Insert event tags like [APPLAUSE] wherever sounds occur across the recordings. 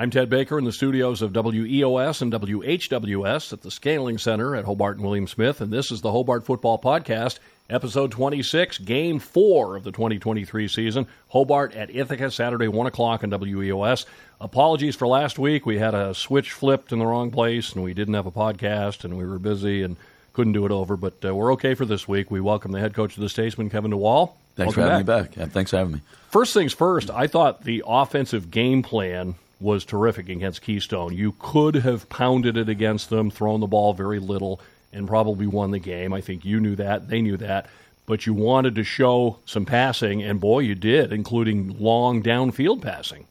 I'm Ted Baker in the studios of WEOS and WHWS at the Scandling Center at Hobart and William Smith, and this is the Hobart Football Podcast, episode 26, game four of the 2023 season. Hobart at Ithaca, Saturday, 1 o'clock on WEOS. Apologies for last week. We had a switch flipped in the wrong place, and we didn't have a podcast, and we were busy and couldn't do it over, but uh, we're okay for this week. We welcome the head coach of the Statesmen, Kevin DeWall. Thanks Welcome for having back. me back. Yeah, thanks for having me. First things first, I thought the offensive game plan was terrific against Keystone. You could have pounded it against them, thrown the ball very little, and probably won the game. I think you knew that. They knew that. But you wanted to show some passing, and boy, you did, including long downfield passing.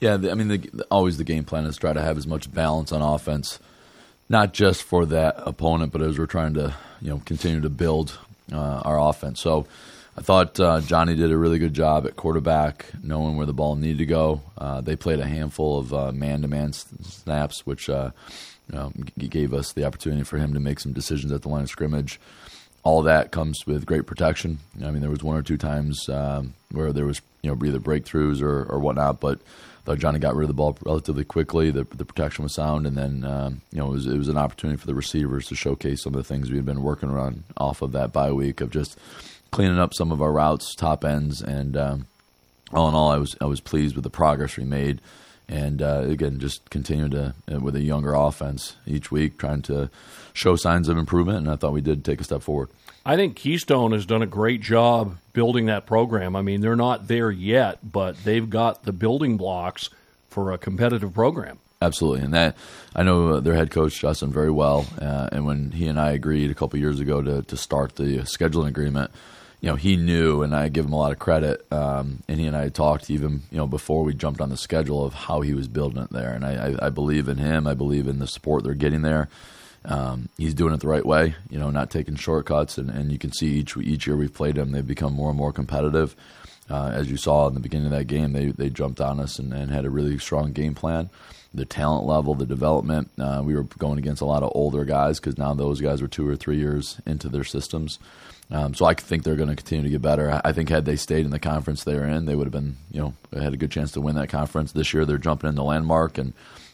Yeah, I mean, the, always the game plan is try to have as much balance on offense, not just for that opponent, but as we're trying to, you know, continue to build our offense. So I thought uh, Johnny did a really good job at quarterback, knowing where the ball needed to go. Uh, they played a handful of uh, man-to-man snaps, which uh, you know, g- gave us the opportunity for him to make some decisions at the line of scrimmage. All that comes with great protection. I mean, there was one or two times um, where there was you know either breakthroughs or, or whatnot, but thought Johnny got rid of the ball relatively quickly. The, the protection was sound, and then um, you know it was, it was an opportunity for the receivers to showcase some of the things we had been working on off of that bye week of just cleaning up some of our routes, top ends, and um, all in all, I was I was pleased with the progress we made, and uh, again, just continue to uh, with a younger offense each week, trying to show signs of improvement, and I thought we did take a step forward. I think Keystone has done a great job building that program. I mean, they're not there yet, but they've got the building blocks for a competitive program. Absolutely, and that I know uh, their head coach Justin very well, uh, and when he and I agreed a couple years ago to to start the scheduling agreement, you know he knew, and I give him a lot of credit. Um, and he and I talked even you know before we jumped on the schedule of how he was building it there, and I, I, I believe in him. I believe in the support they're getting there. Um, he's doing it the right way, you know, not taking shortcuts, and, and you can see each each year we've played them, they've become more and more competitive. Uh, as you saw in the beginning of that game, they they jumped on us and, and had a really strong game plan. The talent level, the development, uh, we were going against a lot of older guys because now those guys were two or three years into their systems. Um, so I think they're going to continue to get better. I think had they stayed in the conference they were in, they would have been, you know, had a good chance to win that conference. This year they're jumping in the landmark and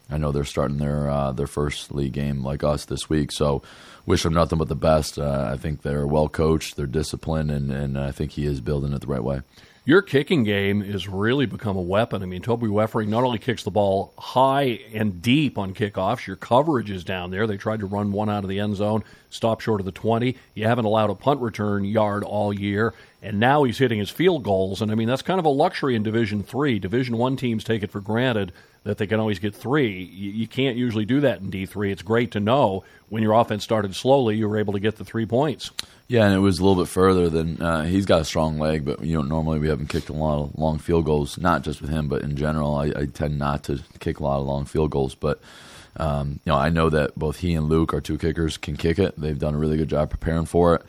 I know they're starting their uh, their first league game like us this week, so wish them nothing but the best. Uh, I think they're well coached, they're disciplined, and, and I think he is building it the right way. Your kicking game has really become a weapon. I mean, Toby Weffering not only kicks the ball high and deep on kickoffs, your coverage is down there. They tried to run one out of the end zone, stop short of the 20. You haven't allowed a punt return yard all year, and now he's hitting his field goals. And I mean, that's kind of a luxury in Division 3. Division 1 teams take it for granted that they can always get three. You, you can't usually do that in D3. It's great to know when your offense started slowly, you were able to get the three points. Yeah, and it was a little bit further than uh, he's got a strong leg, but you know normally we haven't kicked a lot of long field goals, not just with him, but in general. I, I tend not to kick a lot of long field goals, but um, you know I know that both he and Luke, our two kickers, can kick it. They've done a really good job preparing for it.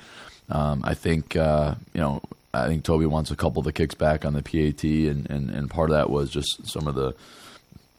Um, I think uh, you know I think Toby wants a couple of the kicks back on the PAT, and, and, and part of that was just some of the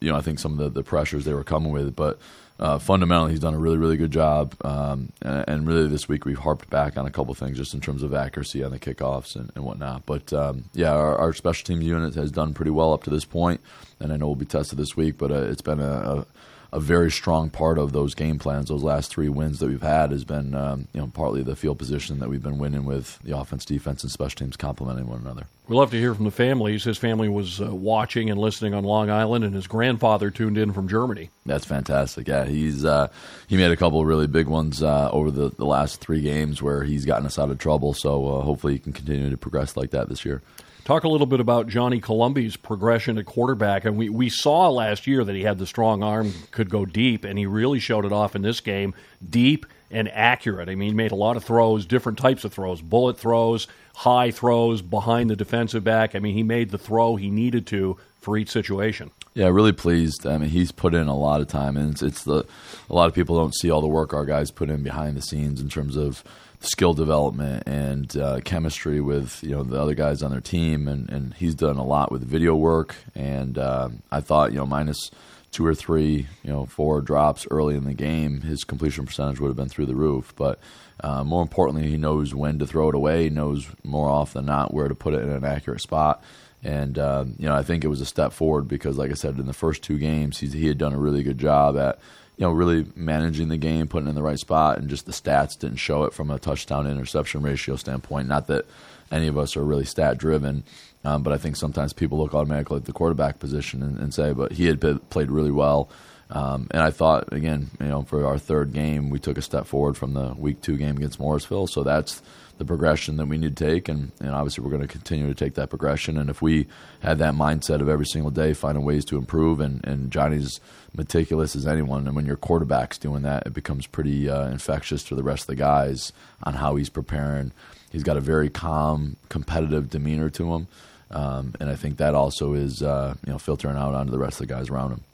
you know I think some of the, the pressures they were coming with, but uh, fundamentally, he's done a really, really good job. Um, and, and, really, this week we've harped back on a couple things just in terms of accuracy on the kickoffs and, and whatnot. But um, yeah, our, our, special teams unit has done pretty well up to this point, and I know we'll be tested this week. But uh, it's been a, a, a, very strong part of those game plans. Those last three wins that we've had has been um, you know partly the field position that we've been winning with the offense, defense, and special teams complementing one another. We love to hear from the families. His family was uh, watching and listening on Long Island, and his grandfather tuned in from Germany. That's fantastic. Yeah, he's uh, he made a couple of really big ones uh, over the, the last three games where he's gotten us out of trouble. So uh, hopefully he can continue to progress like that this year. Talk a little bit about Johnny Columbi's progression at quarterback. And we, we saw last year that he had the strong arm, could go deep, and he really showed it off in this game. Deep and accurate. I mean, he made a lot of throws, different types of throws, bullet throws, high throws behind the defensive back. I mean, he made the throw he needed to for each situation. Yeah, really pleased. I mean, he's put in a lot of time, and it's, it's the a lot of people don't see all the work our guys put in behind the scenes in terms of skill development and uh, chemistry with you know the other guys on their team, and, and he's done a lot with video work. And uh, I thought you know minus two or three, you know, four drops early in the game, his completion percentage would have been through the roof. But uh, more importantly, he knows when to throw it away. He knows more often than not where to put it in an accurate spot. And um, you know, I think it was a step forward because, like I said, in the first two games, he had done a really good job at you know really managing the game, putting in the right spot, and just the stats didn't show it from a touchdown interception ratio standpoint. Not that any of us are really stat driven, um, but I think sometimes people look automatically at the quarterback position and, and say, but he had played really well. Um, and I thought, again, you know, for our third game, we took a step forward from the week two game against Morrisville. So that's the progression that we need to take, and, and obviously we're going to continue to take that progression. And if we had that mindset of every single day finding ways to improve, and, and Johnny's meticulous as anyone, and when your quarterback's doing that, it becomes pretty uh, infectious to the rest of the guys on how he's preparing. He's got a very calm, competitive demeanor to him, um, and I think that also is uh, you know filtering out onto the rest of the guys around him.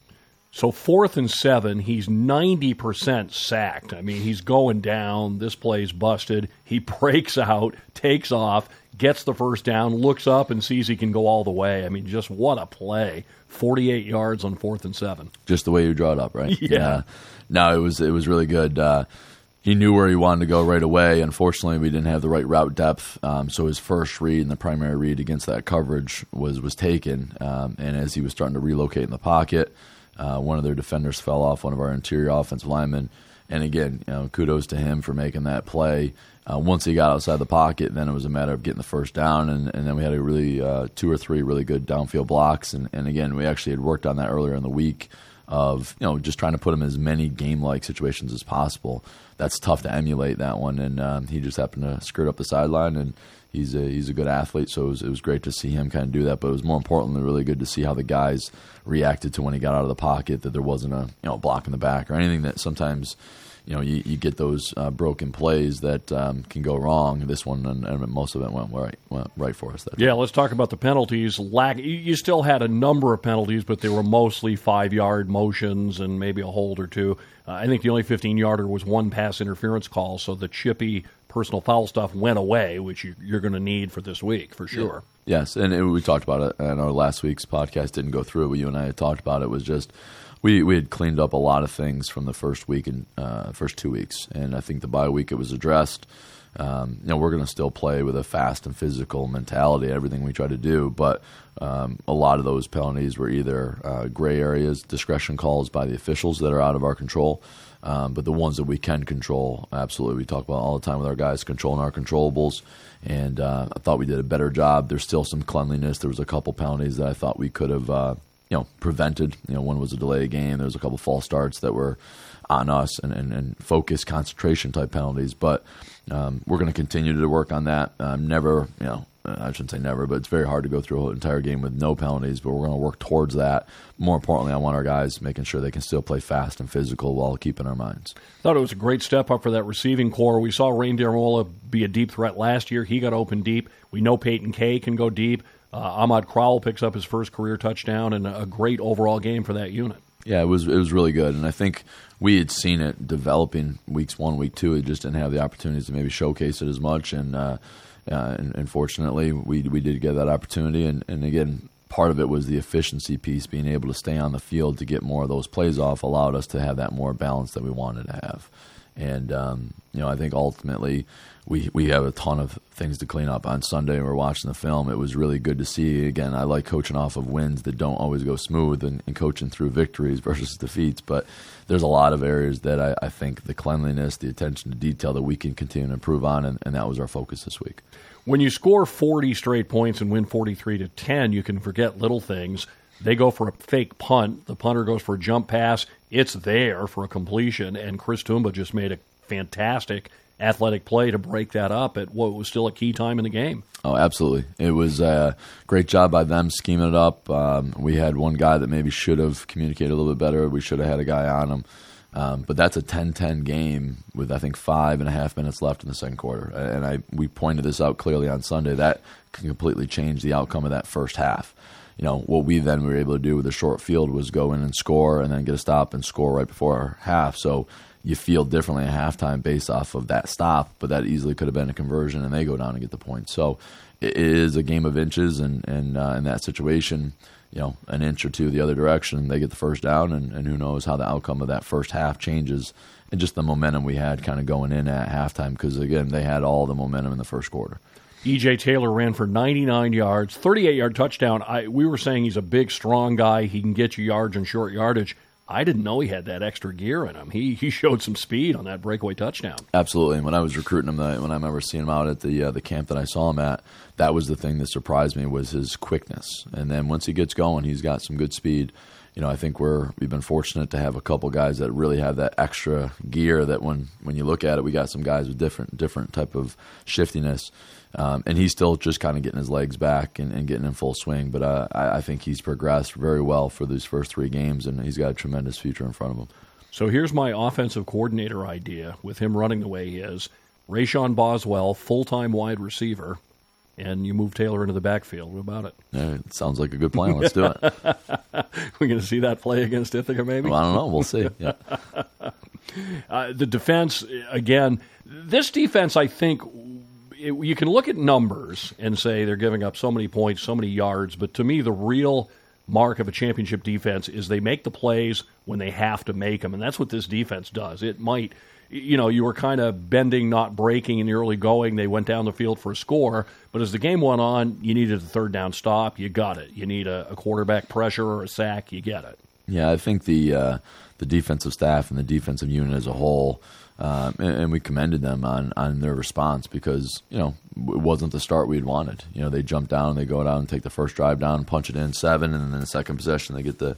So fourth and seven, he's ninety percent sacked. I mean, he's going down. This play's busted. He [LAUGHS] breaks out, takes off, gets the first down, looks up and sees he can go all the way. I mean, just what a play! Forty-eight yards on fourth and seven. Just the way you draw it up, right? [LAUGHS] Yeah. yeah. No, it was it was really good. Uh, he knew where he wanted to go right away. Unfortunately, we didn't have the right route depth, um, so his first read and the primary read against that coverage was was taken. Um, and as he was starting to relocate in the pocket uh, one of their defenders fell off, one of our interior offensive linemen. And again, you know, kudos to him for making that play. Uh, once he got outside the pocket, then it was a matter of getting the first down, and, and then we had a really uh, two or three really good downfield blocks. And, and again, we actually had worked on that earlier in the week of you know just trying to put him in as many game-like situations as possible. That's tough to emulate that one, and um, he just happened to skirt up the sideline and he's a he's a good athlete, so it was, it was great to see him kind of do that. But it was more importantly really good to see how the guys reacted to when he got out of the pocket. That there wasn't a you know block in the back or anything that sometimes you know you, you get those uh, broken plays that um, can go wrong. This one and, and, most of it went right went right for us. yeah, let's talk about the penalties. Lack you still had a number of penalties, but they were mostly five yard motions and maybe a hold or two. Uh, I think the only 15 yarder was one pass interference call, so the chippy personal foul stuff went away, which you, are going to need for this week for sure. Yeah. Yes, and it, we talked about it, and our last week's podcast didn't go through but you and I had talked about it. Was just we we had cleaned up a lot of things from the first week and uh, first two weeks, and I think the bye week it was addressed. Um, you know, we're going to still play with a fast and physical mentality, everything we try to do, but um, a lot of those penalties were either uh, gray areas, discretion calls by the officials that are out of our control, um, but the ones that we can control, absolutely, we talk about all the time with our guys controlling our controllables. And uh, I thought we did a better job. There's still some cleanliness. There was a couple penalties that I thought we could have, uh, you know, prevented. You know, one was a delay game. There was a couple false starts that were on us and, and, and focus concentration type penalties. But um, we're going to continue to work on that. Um, never, you know, I shouldn't say never, but it's very hard to go through an entire game with no penalties. But we're going to work towards that. More importantly, I want our guys making sure they can still play fast and physical while keeping our minds. Thought it was a great step up for that receiving corps. We saw Reindeer Mola be a deep threat last year. He got open deep. We know Peyton Kay can go deep. Uh, Ahmad Crowell picks up his first career touchdown and a great overall game for that unit. Yeah, it was it was really good, and I think we had seen it developing weeks one, week two. It just didn't have the opportunities to maybe showcase it as much, and uh, uh, and, and, fortunately, we we did get that opportunity. And, and again, part of it was the efficiency piece, being able to stay on the field to get more of those plays off, allowed us to have that more balance that we wanted to have. And um, you know, I think ultimately we we have a ton of things to clean up. On Sunday, we are watching the film. It was really good to see. Again, I like coaching off of wins that don't always go smooth, and, and coaching through victories [LAUGHS] versus defeats. But there's a lot of areas that I, I, think the cleanliness, the attention to detail that we can continue to improve on, and, and that was our focus this week. When you score 40 straight points and win 43 to 10, you can forget little things. They go for a fake punt. The punter goes for a jump pass. It's there for a completion, and Chris Tumba just made a fantastic athletic play to break that up at what was still a key time in the game. Oh, absolutely. It was a great job by them scheming it up. Um, we had one guy that maybe should have communicated a little bit better. We should have had a guy on him. Um, but that's a 10-10 game with I think five and a half minutes left in the second quarter, and I we pointed this out clearly on Sunday. That can completely change the outcome of that first half. You know what we then were able to do with a short field was go in and score, and then get a stop and score right before our half. So you feel differently at halftime based off of that stop, but that easily could have been a conversion, and they go down and get the point. So it is a game of inches, and and uh, in that situation, you know, an inch or two the other direction, they get the first down, and, and who knows how the outcome of that first half changes, and just the momentum we had kind of going in at halftime, because again, they had all the momentum in the first quarter. EJ Taylor ran for 99 yards, 38 yard touchdown. I, we were saying he's a big, strong guy. He can get you yards and short yardage. I didn't know he had that extra gear in him. He he showed some speed on that breakaway touchdown. Absolutely. When I was recruiting him, when I remember seeing him out at the uh, the camp that I saw him at, that was the thing that surprised me was his quickness. And then once he gets going, he's got some good speed. You know, I think we're we've been fortunate to have a couple guys that really have that extra gear. That when when you look at it, we got some guys with different different type of shiftiness. Um, and he's still just kind of getting his legs back and, and getting in full swing. But uh, I, I, think he's progressed very well for these first three games, and he's got a tremendous future in front of him. So here's my offensive coordinator idea with him running the way he is. Rayshon Boswell, full time wide receiver, and you move Taylor into the backfield. What about it? Yeah, it sounds like a good plan. Let's do it. We're going to see that play against Ithaca, maybe? Well, I don't know. We'll see. Yeah. [LAUGHS] uh, the defense, again, this defense, I think, it, you can look at numbers and say they're giving up so many points, so many yards, but to me, the real mark of a championship defense is they make the plays when they have to make them, and that's what this defense does. It might, you know, you were kind of bending, not breaking in the early going. They went down the field for a score, but as the game went on, you needed a third down stop. You got it. You need a, a quarterback pressure or a sack. You get it. Yeah, I think the uh, the defensive staff and the defensive unit as a whole um, and, and, we commended them on, on their response because you know it wasn't the start we'd wanted. You know they jump down, they go down and take the first drive down, punch it in seven, and then the second possession they get the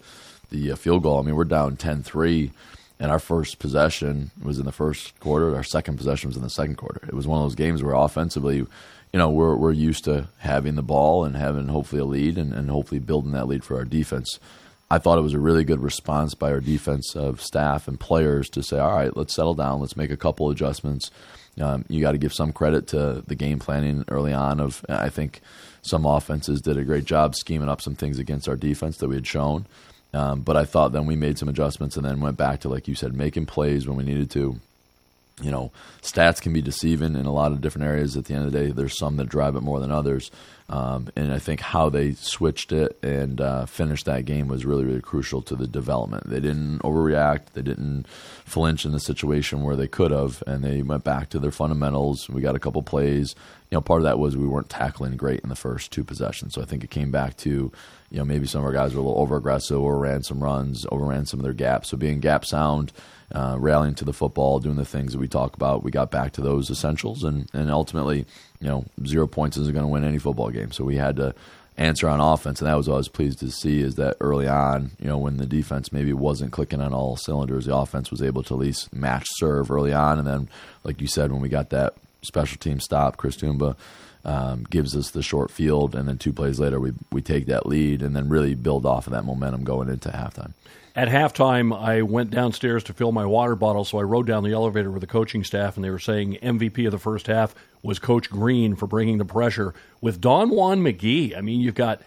the uh, field goal. I mean we're down 10-3, and our first possession was in the first quarter. Our second possession was in the second quarter. It was one of those games where offensively, you know, we're we're used to having the ball and having hopefully a lead and, and hopefully building that lead for our defense. I thought it was a really good response by our defensive staff and players to say, all right, let's settle down, let's make a couple adjustments. Um, you got to give some credit to the game planning early on. Of I think some offenses did a great job scheming up some things against our defense that we had shown. Um, but I thought then we made some adjustments and then went back to like you said, making plays when we needed to. You know, stats can be deceiving in a lot of different areas. At the end of the day, there's some that drive it more than others. Um, and I think how they switched it and uh, finished that game was really, really crucial to the development. They didn't overreact. They didn't flinch in the situation where they could have, and they went back to their fundamentals. We got a couple plays. You know, part of that was we weren't tackling great in the first two possessions. So I think it came back to, you know, maybe some of our guys were a little over aggressive, overran some runs, overran some of their gaps. So being gap sound – uh, rallying to the football, doing the things that we talk about. We got back to those essentials, and and ultimately, you know, zero points isn't going to win any football game. So we had to answer on offense, and that was what I was pleased to see is that early on, you know, when the defense maybe wasn't clicking on all cylinders, the offense was able to at least match serve early on, and then, like you said, when we got that special team stop, Chris Tumba. Um, gives us the short field, and then two plays later, we we take that lead, and then really build off of that momentum going into halftime. At halftime, I went downstairs to fill my water bottle, so I rode down the elevator with the coaching staff, and they were saying MVP of the first half was Coach Green for bringing the pressure. With Don Juan McGee, I mean, you've got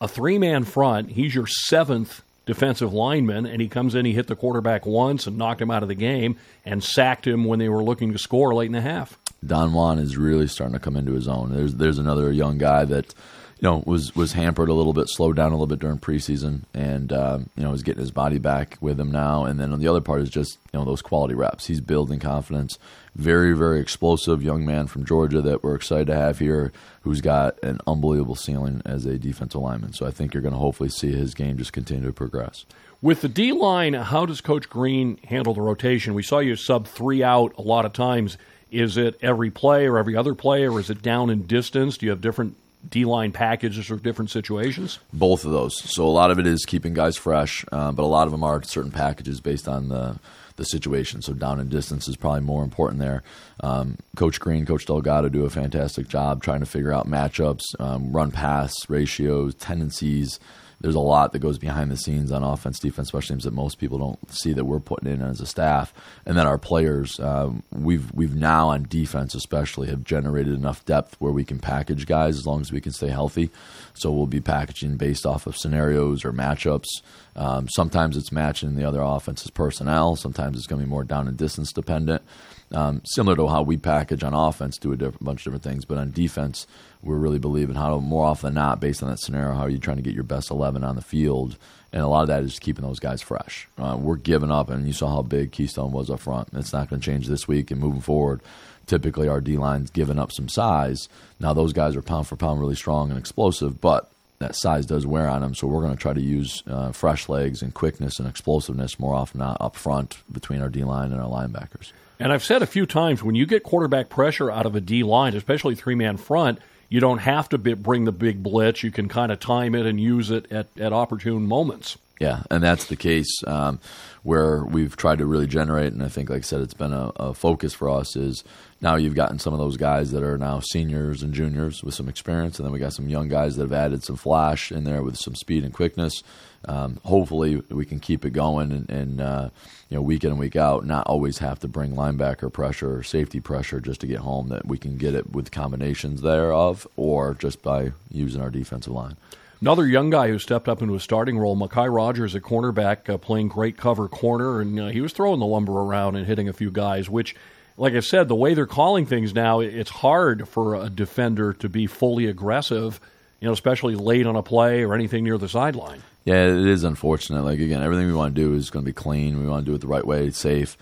a three man front. He's your seventh defensive lineman, and he comes in, he hit the quarterback once and knocked him out of the game and sacked him when they were looking to score late in the half. Don Juan is really starting to come into his own. There's there's another young guy that you know, was was hampered a little bit, slowed down a little bit during preseason, and um, you know, is getting his body back with him now. And then on the other part is just you know those quality reps. He's building confidence. Very very explosive young man from Georgia that we're excited to have here, who's got an unbelievable ceiling as a defensive lineman. So I think you're going to hopefully see his game just continue to progress. With the D line, how does Coach Green handle the rotation? We saw you sub three out a lot of times. Is it every play or every other play, or is it down in distance? Do you have different D line packages for different situations? Both of those. So a lot of it is keeping guys fresh, uh, but a lot of them are certain packages based on the the situation. So down and distance is probably more important there. Um, Coach Green, Coach Delgado do a fantastic job trying to figure out matchups, um, run pass ratios, tendencies there's a lot that goes behind the scenes on offense, defense, special teams that most people don't see that we're putting in as a staff. And then our players, um, we've we've now on defense especially have generated enough depth where we can package guys as long as we can stay healthy. So we'll be packaging based off of scenarios or matchups. Um, sometimes it's matching the other offense's personnel. Sometimes it's going to be more down and distance dependent. Um, similar to how we package on offense, do a bunch of different things, but on defense, we're really believing how to, more often than not, based on that scenario, how are you trying to get your best 11 on the field? And a lot of that is keeping those guys fresh. Uh, we're giving up, and you saw how big Keystone was up front. It's not going to change this week and moving forward. Typically, our D line's giving up some size. Now, those guys are pound for pound really strong and explosive, but that size does wear on them. So we're going to try to use uh, fresh legs and quickness and explosiveness more often not up front between our D line and our linebackers. And I've said a few times when you get quarterback pressure out of a D line, especially three man front, you don't have to bring the big blitz. You can kind of time it and use it at, at opportune moments. Yeah, and that's the case um, where we've tried to really generate, and I think, like I said, it's been a, a, focus for us. Is now you've gotten some of those guys that are now seniors and juniors with some experience, and then we got some young guys that have added some flash in there with some speed and quickness. Um, hopefully, we can keep it going, and, and uh, you know, week in and week out, not always have to bring linebacker pressure or safety pressure just to get home. That we can get it with combinations thereof, or just by using our defensive line. Another young guy who stepped up into a starting role, Mekhi Rogers, a cornerback, uh, playing great cover corner, and uh, he was throwing the lumber around and hitting a few guys. Which, like I said, the way they're calling things now, it's hard for a defender to be fully aggressive, you know, especially late on a play or anything near the sideline. Yeah, it is unfortunate. Like again, everything we want to do is going to be clean. We want to do it the right way, safe.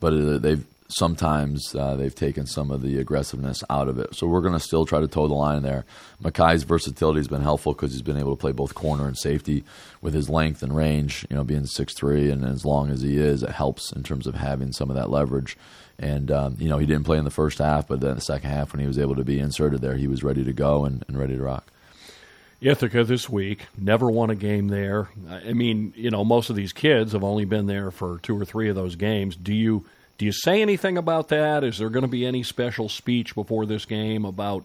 But uh, they've sometimes uh, they've taken some of the aggressiveness out of it. So we're going to still try to toe the line there. Mekhi's versatility has been helpful because he's been able to play both corner and safety with his length and range. You know, being six three and as long as he is, it helps in terms of having some of that leverage. And um, you know, he didn't play in the first half, but then the second half, when he was able to be inserted there, he was ready to go and, and ready to rock. Ithaca this week never won a game there. I mean, you know, most of these kids have only been there for two or three of those games. Do you do you say anything about that? Is there going to be any special speech before this game about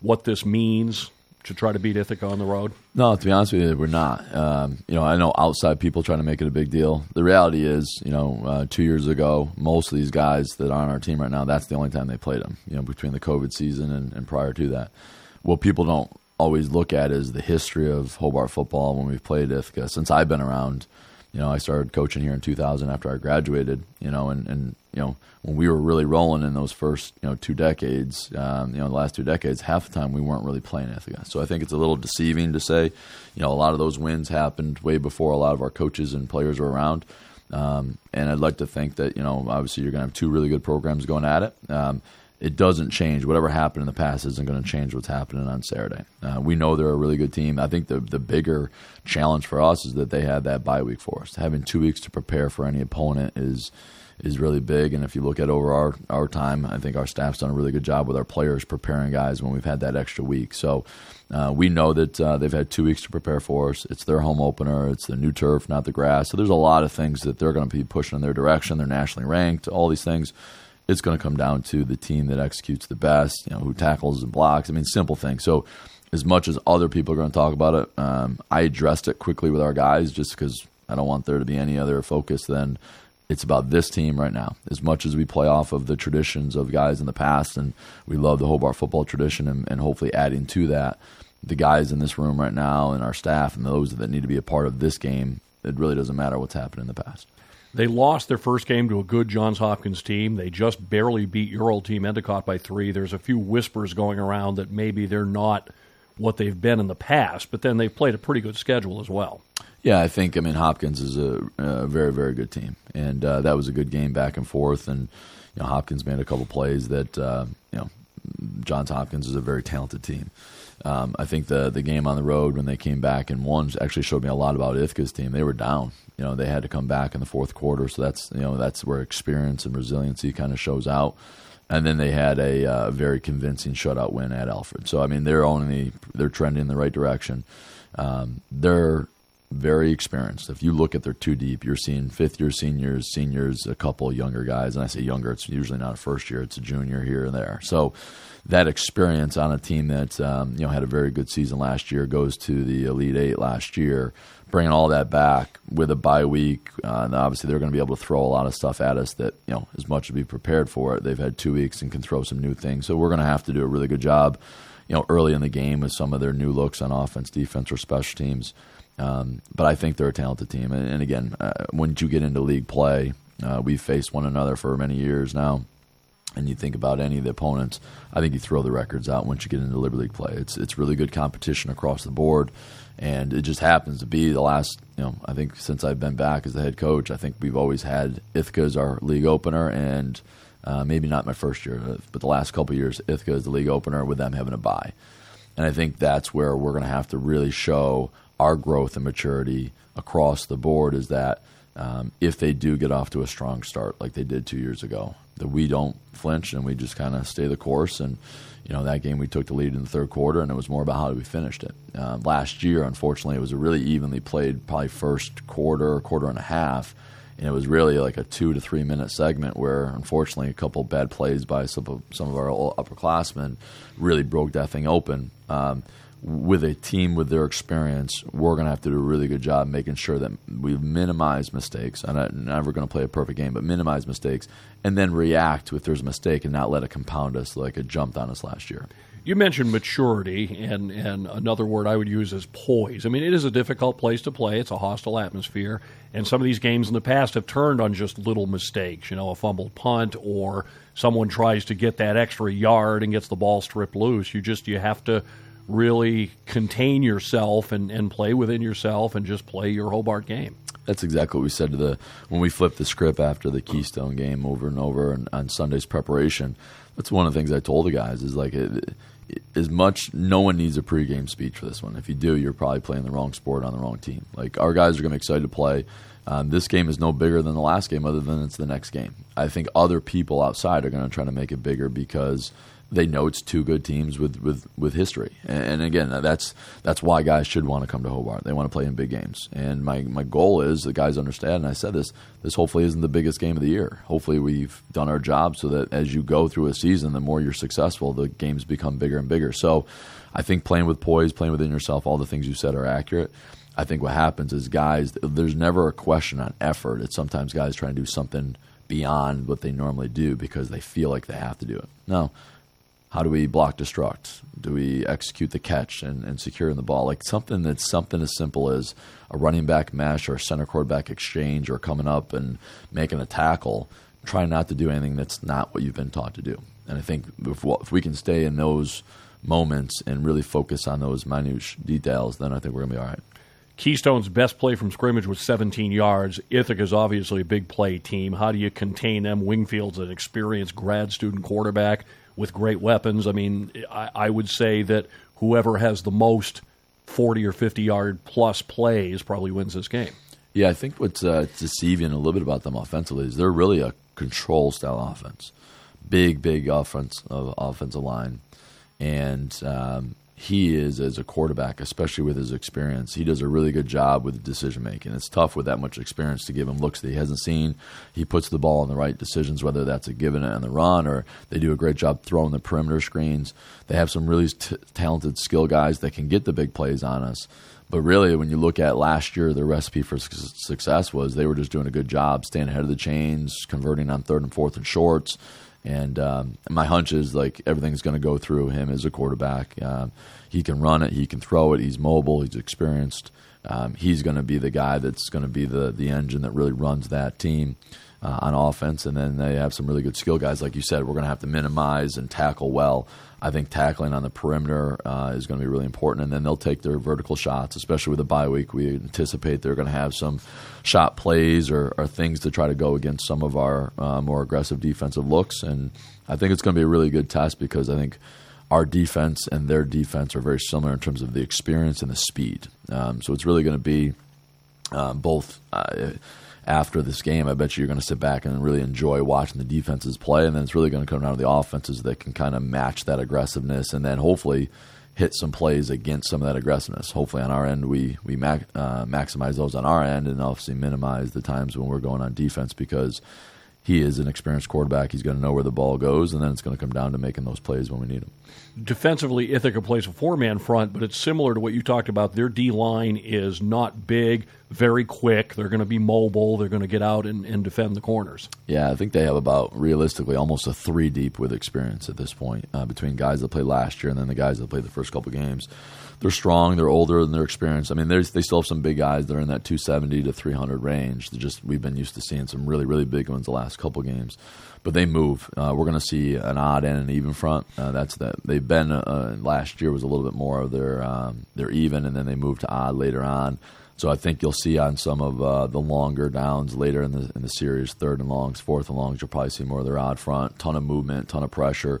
what this means to try to beat Ithaca on the road? No, to be honest with you, we're not. Um, you know, I know outside people trying to make it a big deal. The reality is, you know, uh, two years ago, most of these guys that are on our team right now, that's the only time they played them. You know, between the COVID season and, and prior to that, what people don't always look at is the history of Hobart football when we've played Ithaca. Since I've been around, you know, I started coaching here in 2000 after I graduated, you know, and, and you know, when we were really rolling in those first, you know, two decades, um, you know, the last two decades, half the time we weren't really playing Ithaca. So I think it's a little deceiving to say, you know, a lot of those wins happened way before a lot of our coaches and players were around. Um, and I'd like to think that, you know, obviously you're going to have two really good programs going at it. Um, it doesn't change. Whatever happened in the past isn't going to change what's happening on Saturday. Uh, we know they're a really good team. I think the the bigger challenge for us is that they had that bye week for us. Having two weeks to prepare for any opponent is is really big. And if you look at over our, our time, I think our staff's done a really good job with our players preparing guys when we've had that extra week. So uh, we know that uh, they've had two weeks to prepare for us. It's their home opener. It's the new turf, not the grass. So there's a lot of things that they're going to be pushing in their direction. They're nationally ranked. All these things it's going to come down to the team that executes the best, you know, who tackles and blocks. I mean, simple things. So, as much as other people are going to talk about it, um, I addressed it quickly with our guys just because I don't want there to be any other focus than it's about this team right now. As much as we play off of the traditions of guys in the past, and we love the Hobart football tradition, and, and hopefully adding to that, the guys in this room right now and our staff and those that need to be a part of this game, it really doesn't matter what's happened in the past. They lost their first game to a good Johns Hopkins team. They just barely beat your old team Endicott by three. There's a few whispers going around that maybe they're not what they've been in the past, but then they've played a pretty good schedule as well. Yeah, I think I mean Hopkins is a, a very very good team, and uh, that was a good game back and forth. And you know Hopkins made a couple plays that uh, you know Johns Hopkins is a very talented team. Um, I think the the game on the road when they came back and won actually showed me a lot about Ithaca's team. They were down, you know, they had to come back in the fourth quarter, so that's you know that's where experience and resiliency kind of shows out. And then they had a uh, very convincing shutout win at Alfred. So I mean, they're only they're trending in the right direction. Um, they're very experienced. If you look at their two deep, you're seeing fifth year seniors, seniors, a couple younger guys. And I say younger, it's usually not a first year; it's a junior here and there. So that experience on a team that um, you know had a very good season last year goes to the Elite Eight last year, bringing all that back with a bye week. Uh, and obviously, they're going to be able to throw a lot of stuff at us that you know as much as be prepared for it. They've had two weeks and can throw some new things, so we're going to have to do a really good job, you know, early in the game with some of their new looks on offense, defense, or special teams. Um, but I think they're a talented team, and, and again, uh, once you get into league play, uh, we've faced one another for many years now and you think about any of the opponents, I think you throw the records out once you get into Liberty League play. It's it's really good competition across the board, and it just happens to be the last. You know, I think since I've been back as the head coach, I think we've always had Ithaca as our league opener, and uh, maybe not my first year, but the last couple years, Ithaca is the league opener with them having a bye, and I think that's where we're going to have to really show our growth and maturity across the board. Is that um, if they do get off to a strong start like they did two years ago, that we don't flinch and we just kind of stay the course. And you know that game we took the lead in the third quarter, and it was more about how we finished it. Um, last year, unfortunately, it was a really evenly played, probably first quarter, quarter and a half. And it was really like a two to three minute segment where, unfortunately, a couple bad plays by some of, some of our upperclassmen really broke that thing open. Um, with a team with their experience, we're going to have to do a really good job making sure that we minimize mistakes. I'm not, never going to play a perfect game, but minimize mistakes and then react if there's a mistake and not let it compound us like it jumped on us last year. You mentioned maturity, and, and another word I would use is poise. I mean, it is a difficult place to play. It's a hostile atmosphere, and some of these games in the past have turned on just little mistakes. You know, a fumbled punt, or someone tries to get that extra yard and gets the ball stripped loose. You just you have to really contain yourself and, and play within yourself and just play your Hobart game. That's exactly what we said to the when we flipped the script after the Keystone game over and over and on Sunday's preparation. That's one of the things I told the guys is like it, it, as much no one needs a pregame speech for this one. If you do, you're probably playing the wrong sport on the wrong team. Like our guys are going to be excited to play. Um, this game is no bigger than the last game, other than it's the next game. I think other people outside are going to try to make it bigger because they know it's two good teams with with, with history. And, again, that's that's why guys should want to come to Hobart. They want to play in big games. And my, my goal is the guys understand. And I said this. This hopefully isn't the biggest game of the year. Hopefully we've done our job so that as you go through a season, the more you're successful, the games become bigger and bigger. So I think playing with poise, playing within yourself, all the things you said are accurate. I think what happens is guys, there's never a question on effort. It's sometimes guys trying to do something beyond what they normally do because they feel like they have to do it. No, how do we block destruct? Do we execute the catch and, and secure the ball? Like something that's something as simple as a running back mesh or a center quarterback exchange or coming up and making a tackle. Try not to do anything that's not what you've been taught to do. And I think if, if we can stay in those moments and really focus on those minute details, then I think we're going to be all right. Keystone's best play from scrimmage was 17 yards. Ithaca's obviously a big play team. How do you contain them? Wingfield's an experienced grad student quarterback with great weapons. I mean, I, I would say that whoever has the most 40 or 50 yard plus plays probably wins this game. Yeah, I think what's uh, deceiving a little bit about them offensively is they're really a control style offense. Big, big offense of offensive line, and um, he is as a quarterback, especially with his experience. He does a really good job with decision making. It's tough with that much experience to give him looks that he hasn't seen. He puts the ball in the right decisions, whether that's a given on the run or they do a great job throwing the perimeter screens. They have some really t- talented skill guys that can get the big plays on us. But really, when you look at last year, the recipe for success was they were just doing a good job staying ahead of the chains, converting on third and fourth and shorts. And um, my hunch is like everything's going to go through him as a quarterback. Um, he can run it, he can throw it, he's mobile, he's experienced. Um, he's going to be the guy that's going to be the the engine that really runs that team uh, on offense. And then they have some really good skill guys, like you said. We're going to have to minimize and tackle well. I think tackling on the perimeter uh, is going to be really important, and then they'll take their vertical shots, especially with the bye week. We anticipate they're going to have some shot plays or, or things to try to go against some of our uh, more aggressive defensive looks, and I think it's going to be a really good test because I think our defense and their defense are very similar in terms of the experience and the speed. Um, so it's really going to be um, both. Uh, after this game, I bet you you're going to sit back and really enjoy watching the defenses play, and then it's really going to come down to the offenses that can kind of match that aggressiveness, and then hopefully hit some plays against some of that aggressiveness. Hopefully, on our end, we we mac, uh, maximize those on our end, and obviously minimize the times when we're going on defense because he is an experienced quarterback. He's going to know where the ball goes, and then it's going to come down to making those plays when we need them. Defensively, Ithaca plays a four man front, but it's similar to what you talked about. Their D line is not big, very quick. They're going to be mobile. They're going to get out and, and defend the corners. Yeah, I think they have about realistically almost a three deep with experience at this point uh, between guys that played last year and then the guys that played the first couple games they're strong, they're older, and they're experienced. I mean, they still have some big guys that are in that 270 to 300 range. They're just we've been used to seeing some really really big ones the last last couple games. But they move. Uh, we're going to see an odd and an even front. Uh, that's that. They've been uh, last year was a little bit more of their um, their even, and then they moved to odd later on. So I think you'll see on some of uh, the longer downs later in the in the series, third and longs, fourth and longs, you'll probably see more of their odd front, ton of movement, ton of pressure,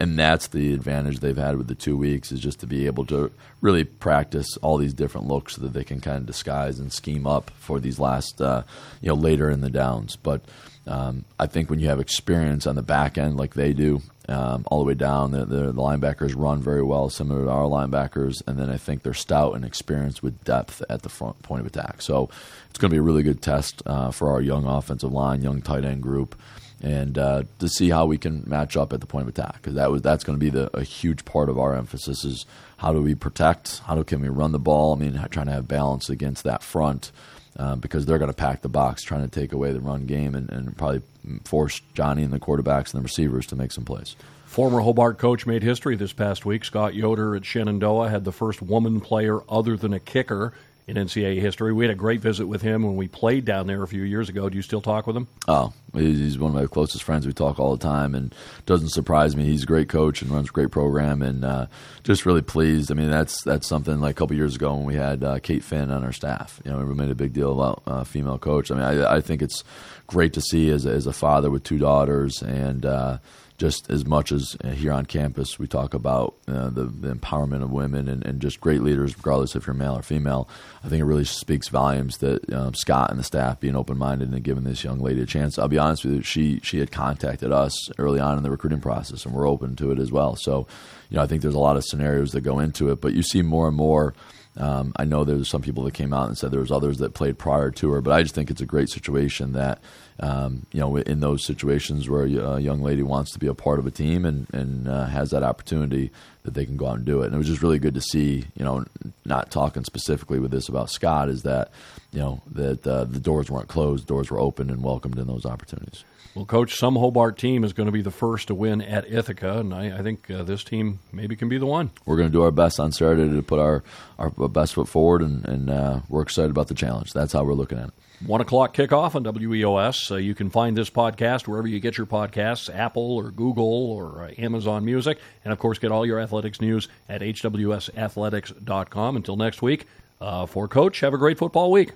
and that's the advantage they've had with the two weeks is just to be able to really practice all these different looks so that they can kind of disguise and scheme up for these last uh, you know later in the downs. But um, I think when you have experience on the back end like they do, um, all the way down, the, the, the, linebackers run very well, similar to our linebackers, and then I think they're stout and experienced with depth at the front point of attack. So it's going to be a really good test uh, for our young offensive line, young tight end group and uh, to see how we can match up at the point of attack because that that's going to be the, a huge part of our emphasis is how do we protect, how do can we run the ball? I mean, trying to have balance against that front uh, because they're going to pack the box, trying to take away the run game and, and probably force Johnny and the quarterbacks and the receivers to make some plays. Former Hobart coach made history this past week. Scott Yoder at Shenandoah had the first woman player other than a kicker in NCAA history. We had a great visit with him when we played down there a few years ago. Do you still talk with him? Oh, he's one of my closest friends. We talk all the time, and doesn't surprise me. He's a great coach and runs a great program, and uh, just really pleased. I mean, that's that's something like a couple years ago when we had uh, Kate Finn on our staff. You know, we made a big deal about uh, female coach. I mean, I, I, think it's great to see as a, as a father with two daughters and uh, just as much as uh, here on campus we talk about uh, the, the, empowerment of women and, and, just great leaders, regardless if you're male or female. I think it really speaks volumes that um, Scott and the staff being open minded and giving this young lady a chance. I'll be honest with you, she she had contacted us early on in the recruiting process, and we're open to it as well. So, you know, I think there's a lot of scenarios that go into it, but you see more and more. Um, I know there's some people that came out and said there was others that played prior to her, but I just think it's a great situation that um, you know in those situations where a young lady wants to be a part of a team and and uh, has that opportunity that they can go out and do it. And it was just really good to see. You know, not talking specifically with this about Scott is that you know that uh, the doors weren't closed, doors were open and welcomed in those opportunities. Well, coach, some Hobart team is going to be the first to win at Ithaca, and I, I think uh, this team maybe can be the one. We're going to do our best on Saturday to put our, our best foot forward, and, and uh, we're excited about the challenge. That's how we're looking at it. One o'clock kickoff on WEOS. Uh, you can find this podcast wherever you get your podcasts Apple or Google or uh, Amazon Music. And of course, get all your athletics news at hwsathletics.com. Until next week, uh, for Coach, have a great football week.